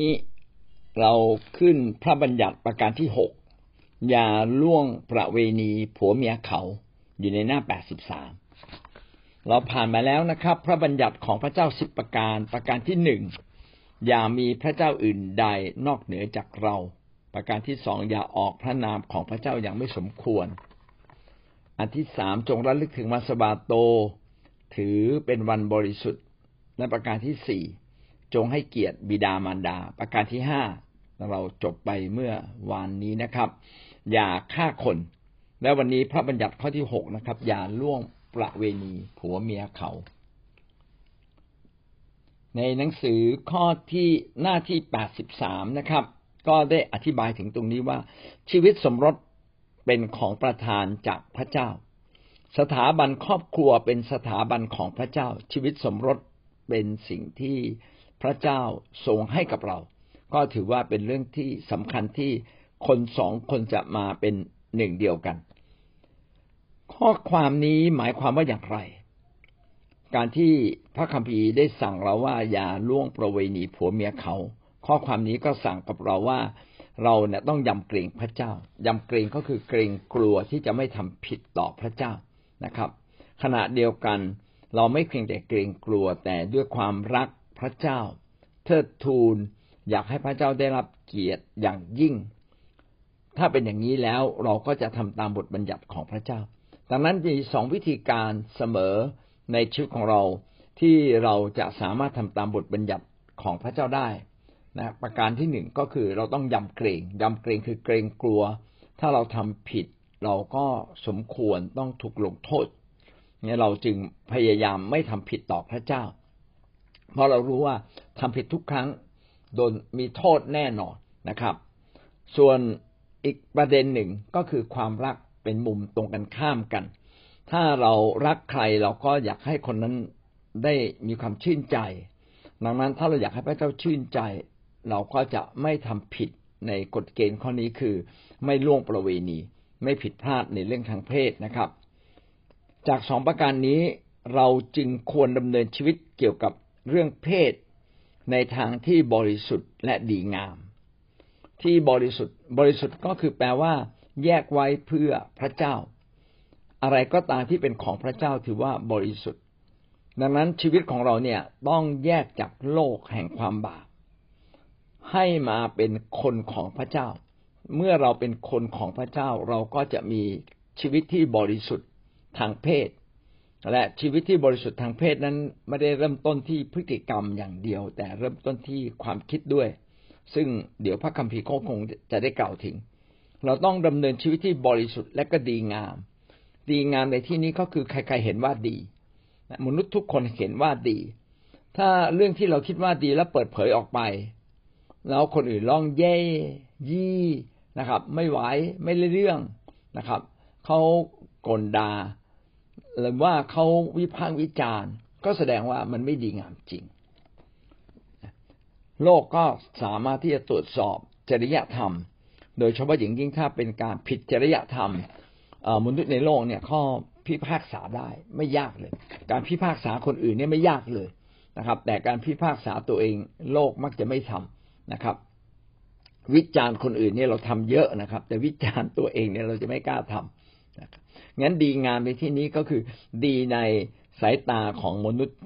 นี้เราขึ้นพระบัญญัติประการที่หกอย่าล่วงประเวณีผัวเมียเขาอยู่ในหน้าแปดสิบสามเราผ่านมาแล้วนะครับ พระบัญญัติของพระเจ้าสิบประการประการที่หนึ่งอย่ามีพระเจ้าอื่นใดนอกเหนือจากเรา ประการที่สองอย่าออกพระนามของพระเจ้าอย่างไม่สมควร อันที่สามจงระลึกถึงวันสบาโต ถือเป็นวันบริสุทธิ์และประการที่สี่ จงให้เกียรติบิดามารดา ประการที่ห้าเราจบไปเมื่อวานนี้นะครับ อย่าฆ่าคน และวันนี้พระบัญญัติข้อที่หกนะครับ อย่าล่วงประเวณีผัวเมียเขา ในหนังสือข้อที่หน้าที่แปดสิบสามนะครับ ก็ได้อธิบายถึงตรงนี้ว่า ชีวิตสมรสเป็นของประทานจากพระเจ้า สถาบันครอบครัวเป็นสถาบันของพระเจ้า ชีวิตสมรสเป็นสิ่งที่ พระเจ้าทรงให้กับเรา ก็ถือว่าเป็นเรื่องที่สำคัญที่คนสองคนจะมาเป็นหนึ่งเดียวกัน ข้อความนี้หมายความว่าอย่างไร การที่พระคัมภีร์ได้สั่งเราว่าอย่าล่วงประเวณีผัวเมียเขา ข้อความนี้ก็สั่งกับเราว่าเราเนี่ยต้องยำเกรงพระเจ้ายำเกรงก็คือเกรงกลัวที่จะไม่ทำผิดต่อพระเจ้านะครับ ขณะเดียวกันเราไม่เพียงแต่เกรงกลัวแต่ด้วยความรัก พระเจ้า เทิดทูนอยากให้พระเจ้าได้รับเกียรติอย่างยิ่ง ถ้าเป็นอย่างนี้แล้วเราก็จะทำตามบทบัญญัติของพระเจ้า ดังนั้นมีสองวิธีการเสมอในชีวิตของเราที่เราจะสามารถทำตามบทบัญญัติของพระเจ้าได้นะประการที่หนึ่งก็คือเราต้องยำเกรงยำเกรงคือเกรงกลัว ถ้าเราทำผิด เราก็สมควรต้องถูกลงโทษเนี่ยเราจึงพยายามไม่ทำผิดต่อพระเจ้า เพราะเรารู้ว่าทำผิดทุกครั้งโดนมีโทษแน่นอนนะครับ ส่วนอีกประเด็นหนึ่งก็คือความรักเป็นมุมตรงกันข้ามกัน ถ้าเรารักใครเราก็อยากให้คนนั้นได้มีความชื่นใจ ดังนั้นถ้าเราอยากให้พระเจ้าชื่นใจ เราก็จะไม่ทำผิดในกฎเกณฑ์ข้อนี้คือ ไม่ล่วงประเวณี ไม่ผิดพลาดในเรื่องทางเพศนะครับ จากสองประการนี้เราจึงควรดำเนินชีวิตเกี่ยวกับ เรื่องเพศในทางที่บริสุทธิ์และดีงาม ที่บริสุทธิ์บริสุทธิ์ก็คือแปลว่า แยกไว้เพื่อพระเจ้า อะไรก็ตามที่เป็นของพระเจ้าถือว่าบริสุทธิ์ ดังนั้นชีวิตของเราเนี่ยต้องแยกจากโลกแห่งความบาปให้มาเป็นคนของพระเจ้า เมื่อเราเป็นคนของพระเจ้าเราก็จะมีชีวิตที่บริสุทธิ์ทางเพศ และชีวิตที่บริสุทธิ์ทางเพศนั้นไม่ได้เริ่มต้นที่พฤติกรรมอย่างเดียว แต่เริ่มต้นที่ความคิดด้วย ซึ่งเดี๋ยวพระคัมภีร์ก็คงจะได้กล่าวถึง เราต้องดำเนินชีวิตที่บริสุทธิ์และก็ดีงาม ดีงามในที่นี้ก็คือใครๆเห็นว่าดี มนุษย์ทุกคนเห็นว่าดี ถ้าเรื่องที่เราคิดว่าดีแล้วเปิดเผยออกไป แล้วคนอื่นร้องเย่ยี่นะครับ ไม่ไหวไม่เรื่องนะครับเขากลด่า หรือว่าเขาวิพากษ์วิจารณ์ก็แสดงว่ามันไม่ดีงามจริง โลกก็สามารถที่จะตรวจสอบจริยธรรม โดยเฉพาะอย่างยิ่งถ้าเป็นการผิดจริยธรรมมนุษย์ในโลกเนี่ยข้อพิพากษาได้ไม่ยากเลย การพิพากษาคนอื่นเนี่ยไม่ยากเลยนะครับ แต่การพิพากษาตัวเองโลกมักจะไม่ทำนะครับ วิจารณ์คนอื่นเนี่ยเราทำเยอะนะครับ แต่วิจารณ์ตัวเองเนี่ยเราจะไม่กล้าทำนะครับ งั้นดีงามในที่นี้ก็คือดีในสายตาของมนุษย์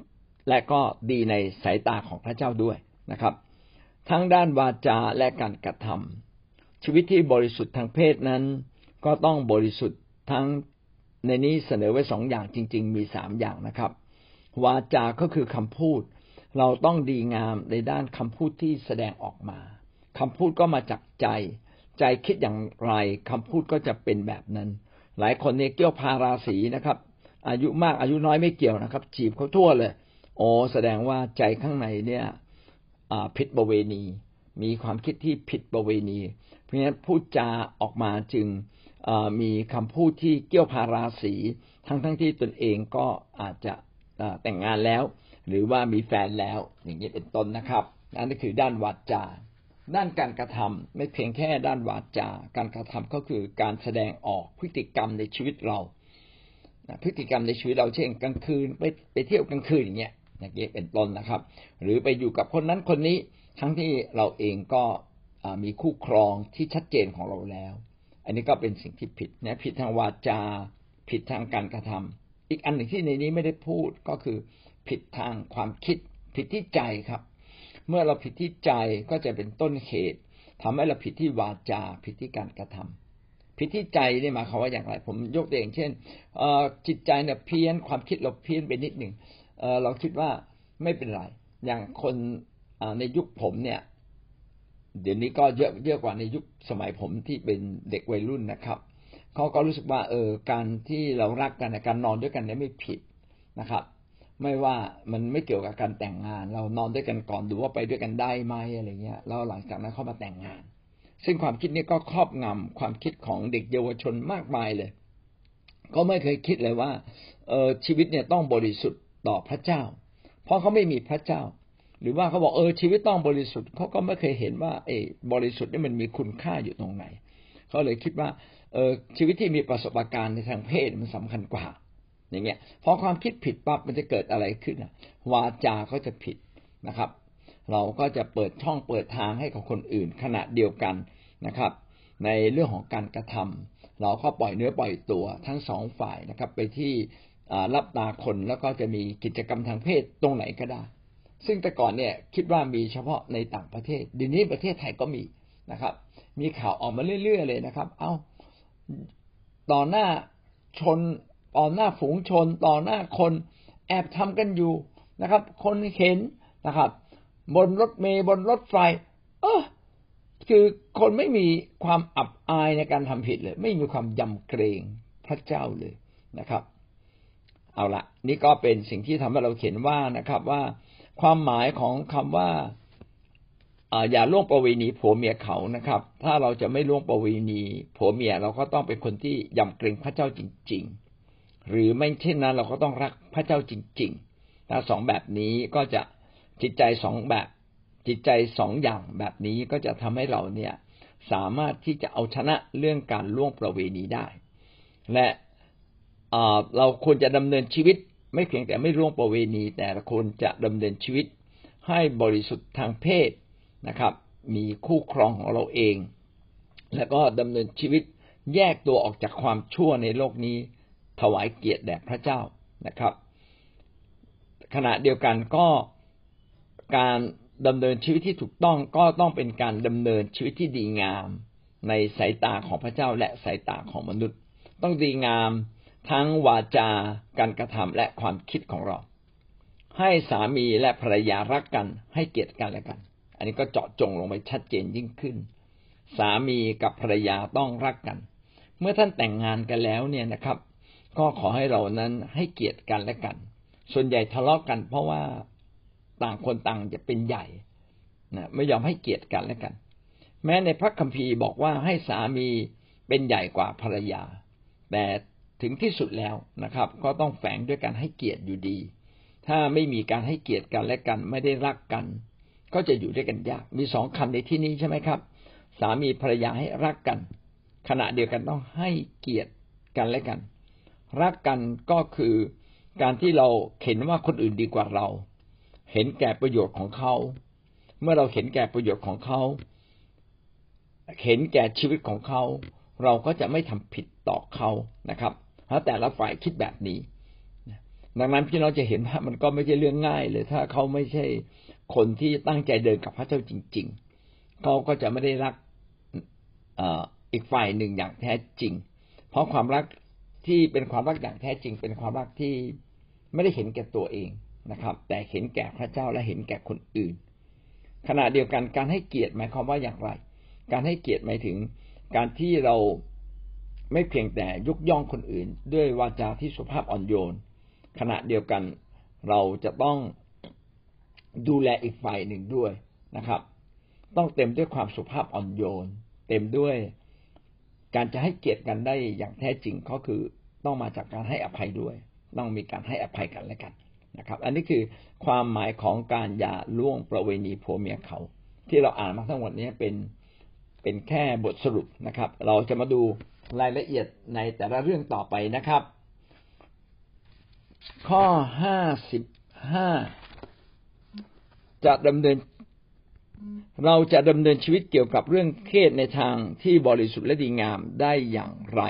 และก็ดีในสายตาของพระเจ้าด้วยนะครับ ทั้งด้านวาจาและการกระทำชีวิตที่บริสุทธิ์ทางเพศนั้น ก็ต้องบริสุทธิ์ทั้งในนี้เสนอไว้สองอย่างจริง ๆ มีสามอย่างนะครับ วาจาก็คือคำพูด เราต้องดีงามในด้านคำพูดที่แสดงออกมาคำพูดก็มาจากใจ ใจคิดอย่างไรคำพูดก็จะเป็นแบบนั้น หลายคนเนี่ยเกี่ยวพาราศีนะครับ อายุมากอายุน้อยไม่เกี่ยวนะครับ จีบเขาทั่วเลยโอ้แสดงว่าใจข้างในเนี่ยผิดประเวณี มีความคิดที่ผิดประเวณี เพราะฉะนั้นพูดจาออกมาจึงมีคำพูดที่เกี่ยวพาราศีทั้งทั้งที่ตนเองก็อาจจะแต่งงานแล้ว หรือว่ามีแฟนแล้วอย่างนี้เป็นต้นนะครับนั่นก็คือด้านวาจา ด้านการกระทำไม่เพียงแค่ด้านวาจาการกระทำก็คือการแสดงออกพฤติกรรมในชีวิตเราพฤติกรรมในชีวิตเราเช่นกลางคืนไปไปเที่ยวกลางคืนอย่างเงี้ยอย่างเงี้ยเป็นต้นนะครับ หรือไปอยู่กับคนนั้นคนนี้ทั้งที่เราเองก็มีคู่ครองที่ชัดเจนของเราแล้ว อันนี้ก็เป็นสิ่งที่ผิดนะผิดทางวาจา ผิดทางการกระทำอีกอันหนึ่งที่ในนี้ไม่ได้พูดก็คือผิดทางความคิดผิดที่ใจครับ เมื่อเราผิดที่ใจก็จะเป็นต้นเหตุทำให้เราผิดที่วาจา ผิดที่การกระทำผิดที่ใจนี่หมายความว่าอย่างไร ผมยกตัวอย่างเช่นจิตใจเนี่ยเพี้ยนความคิดเราเพี้ยนไปนิดหนึ่งเราคิดว่าไม่เป็นไร อย่างคนในยุคผมเนี่ย เดี๋ยวนี้ก็เยอะเยอะกว่าในยุคสมัยผมที่เป็นเด็กวัยรุ่นนะครับเขาก็รู้สึกว่าเออการที่เรารักกันการนอนด้วยกันเนี่ยไม่ผิดนะครับ ไม่ว่ามันไม่เกี่ยวกับการแต่งงาน เรานอนด้วยกันก่อนดูว่าไปด้วยกันได้ไหมอะไรเงี้ยแล้วหลังจากนั้นเข้ามาแต่งงาน ซึ่งความคิดนี้ก็ครอบงำความคิดของเด็กเยาวชนมากมายเลย ก็ไม่เคยคิดเลยว่า เออชีวิตเนี่ยต้องบริสุทธิ์ต่อพระเจ้า เพราะเขาไม่มีพระเจ้า หรือว่าเขาบอกเออชีวิตต้องบริสุทธิ์เขาก็ไม่เคยเห็นว่าเออบริสุทธิ์นี่มันมีคุณค่าอยู่ตรงไหนเขาเลยคิดว่าเออชีวิตที่มีประสบการณ์ในทางเพศมันสำคัญกว่า อย่างเงี้ยพอความคิดผิดปั๊บมันจะเกิดอะไรขึ้นวาจาก็จะผิดนะครับ เราก็จะเปิดช่องเปิดทางให้กับคนอื่น ขณะเดียวกันนะครับ ในเรื่องของการกระทำเราก็ปล่อยเนื้อปล่อยตัวทั้งสองฝ่ายนะครับ ไปที่รับตาคนแล้วก็จะมีกิจกรรมทางเพศตรงไหนก็ได้ ซึ่งแต่ก่อนเนี่ยคิดว่ามีเฉพาะในต่างประเทศเดี๋ยวนี้ประเทศไทยก็มีนะครับ มีข่าวออกมาเรื่อยๆเลยนะครับ เอา้าต่อหน้าชน ต่อหน้าฝูงชนต่อหน้าคน แอบทำกันอยู่นะครับ คนเห็นนะครับ บนรถเมย์บนรถไฟ เออคือคนไม่มีความอับอายในการทำผิดเลย ไม่มีความยำเกรงพระเจ้าเลยนะครับ เอาละนี่ก็เป็นสิ่งที่ทำให้เราเขียนว่านะครับ ว่าความหมายของคำว่าอย่าล่วงประเวณีผัวเมียเขานะครับ ถ้าเราจะไม่ล่วงประเวณีผัวเมียเราก็ต้องเป็นคนที่ยำเกรงพระเจ้าจริง ๆ หรือไม่เช่นนั้นเราก็ต้องรักพระเจ้าจริงๆถ้าสองแบบนี้ก็จะจิตใจสองแบบ จิตใจสองอย่างแบบนี้ก็จะทำให้เราเนี่ยสามารถที่จะเอาชนะเรื่องการล่วงประเวณีได้ และเราควรจะดำเนินชีวิต ไม่เพียงแต่ไม่ร่วงประเวณี แต่ควรจะดำเนินชีวิต ให้บริสุทธิ์ทางเพศนะครับ มีคู่ครองของเราเอง แล้วก็ดำเนินชีวิตแยกตัวออกจากความชั่วในโลกนี้ ถวายเกียรติแด่พระเจ้านะครับ ขณะเดียวกันก็การดำเนินชีวิตที่ถูกต้องก็ต้องเป็นการดำเนินชีวิตที่ดีงามในสายตาของพระเจ้าและสายตาของมนุษย์ ต้องดีงามทั้งวาจาการกระทำและความคิดของเรา ให้สามีและภรรยารักกันให้เกียรติกันและกัน อันนี้ก็เจาะจงลงไปชัดเจนยิ่งขึ้น สามีกับภรรยาต้องรักกัน เมื่อท่านแต่งงานกันแล้วเนี่ยนะครับ ก็ขอให้เรานั้นให้เกียรติกันและกัน ส่วนใหญ่ทะเลาะกัน เพราะว่าต่างคนต่างจะเป็นใหญ่นะไม่ยอมให้เกียรติกันและกัน แม้ในพระคัมภีร์บอกว่าให้สามีเป็นใหญ่กว่าภรรยา แต่ถึงที่สุดแล้วนะครับ ก็ต้องแฝงด้วยการให้เกียรติอยู่ดี ถ้าไม่มีการให้เกียรติกันและกัน ไม่ได้รักกัน ก็จะอยู่ด้วยกันยาก มีสองคำในที่นี้ใช่ไหมครับ สามีภรรยาให้รักกัน ขณะเดียวกันต้องให้เกียรติกันและกัน รักกันก็คือการที่เราเห็นว่าคนอื่นดีกว่าเรา เห็นแก่ประโยชน์ของเขา เมื่อเราเห็นแก่ประโยชน์ของเขา เห็นแก่ชีวิตของเขา เราก็จะไม่ทำผิดต่อเขานะครับถ้าแต่ละฝ่ายคิดแบบนี้ ดังนั้นพี่น้องจะเห็นว่ามันก็ไม่ใช่เรื่องง่ายเลย ถ้าเขาไม่ใช่คนที่ตั้งใจเดินกับพระเจ้าจริง ๆ เขาก็จะไม่ได้รักอีกฝ่ายหนึ่งอย่างแท้จริง เพราะความรัก ที่เป็นความรักอย่างแท้จริง เป็นความรักที่ไม่ได้เห็นแก่ตัวเองนะครับ แต่เห็นแก่พระเจ้าและเห็นแก่คนอื่น ขณะเดียวกันการให้เกียรติหมายความว่าอย่างไร การให้เกียรติหมายถึงการที่เราไม่เพียงแต่ยกย่องคนอื่น ด้วยวาจาที่สุภาพอ่อนโยน ขณะเดียวกันเราจะต้องดูแลอีกฝ่ายหนึ่งด้วยนะครับ ต้องเต็มด้วยความสุภาพอ่อนโยน เต็มด้วย การจะให้เกียรติกันได้อย่างแท้จริงก็คือต้องมาจากการให้อภัยด้วย ต้องมีการให้อภัยกันและกันนะครับ อันนี้คือความหมายของการอย่าล่วงประเวณีผัวเมียเขา ที่เราอ่านมาทั้งหมดนี้เป็นเป็นแค่บทสรุปนะครับ เราจะมาดูรายละเอียดในแต่ละเรื่องต่อไปนะครับ ข้อห้าสิบห้าจะดำเนิน เราจะดำเนินชีวิตเกี่ยวกับเรื่องเพศในทางที่บริสุทธิ์และดีงามได้อย่างไร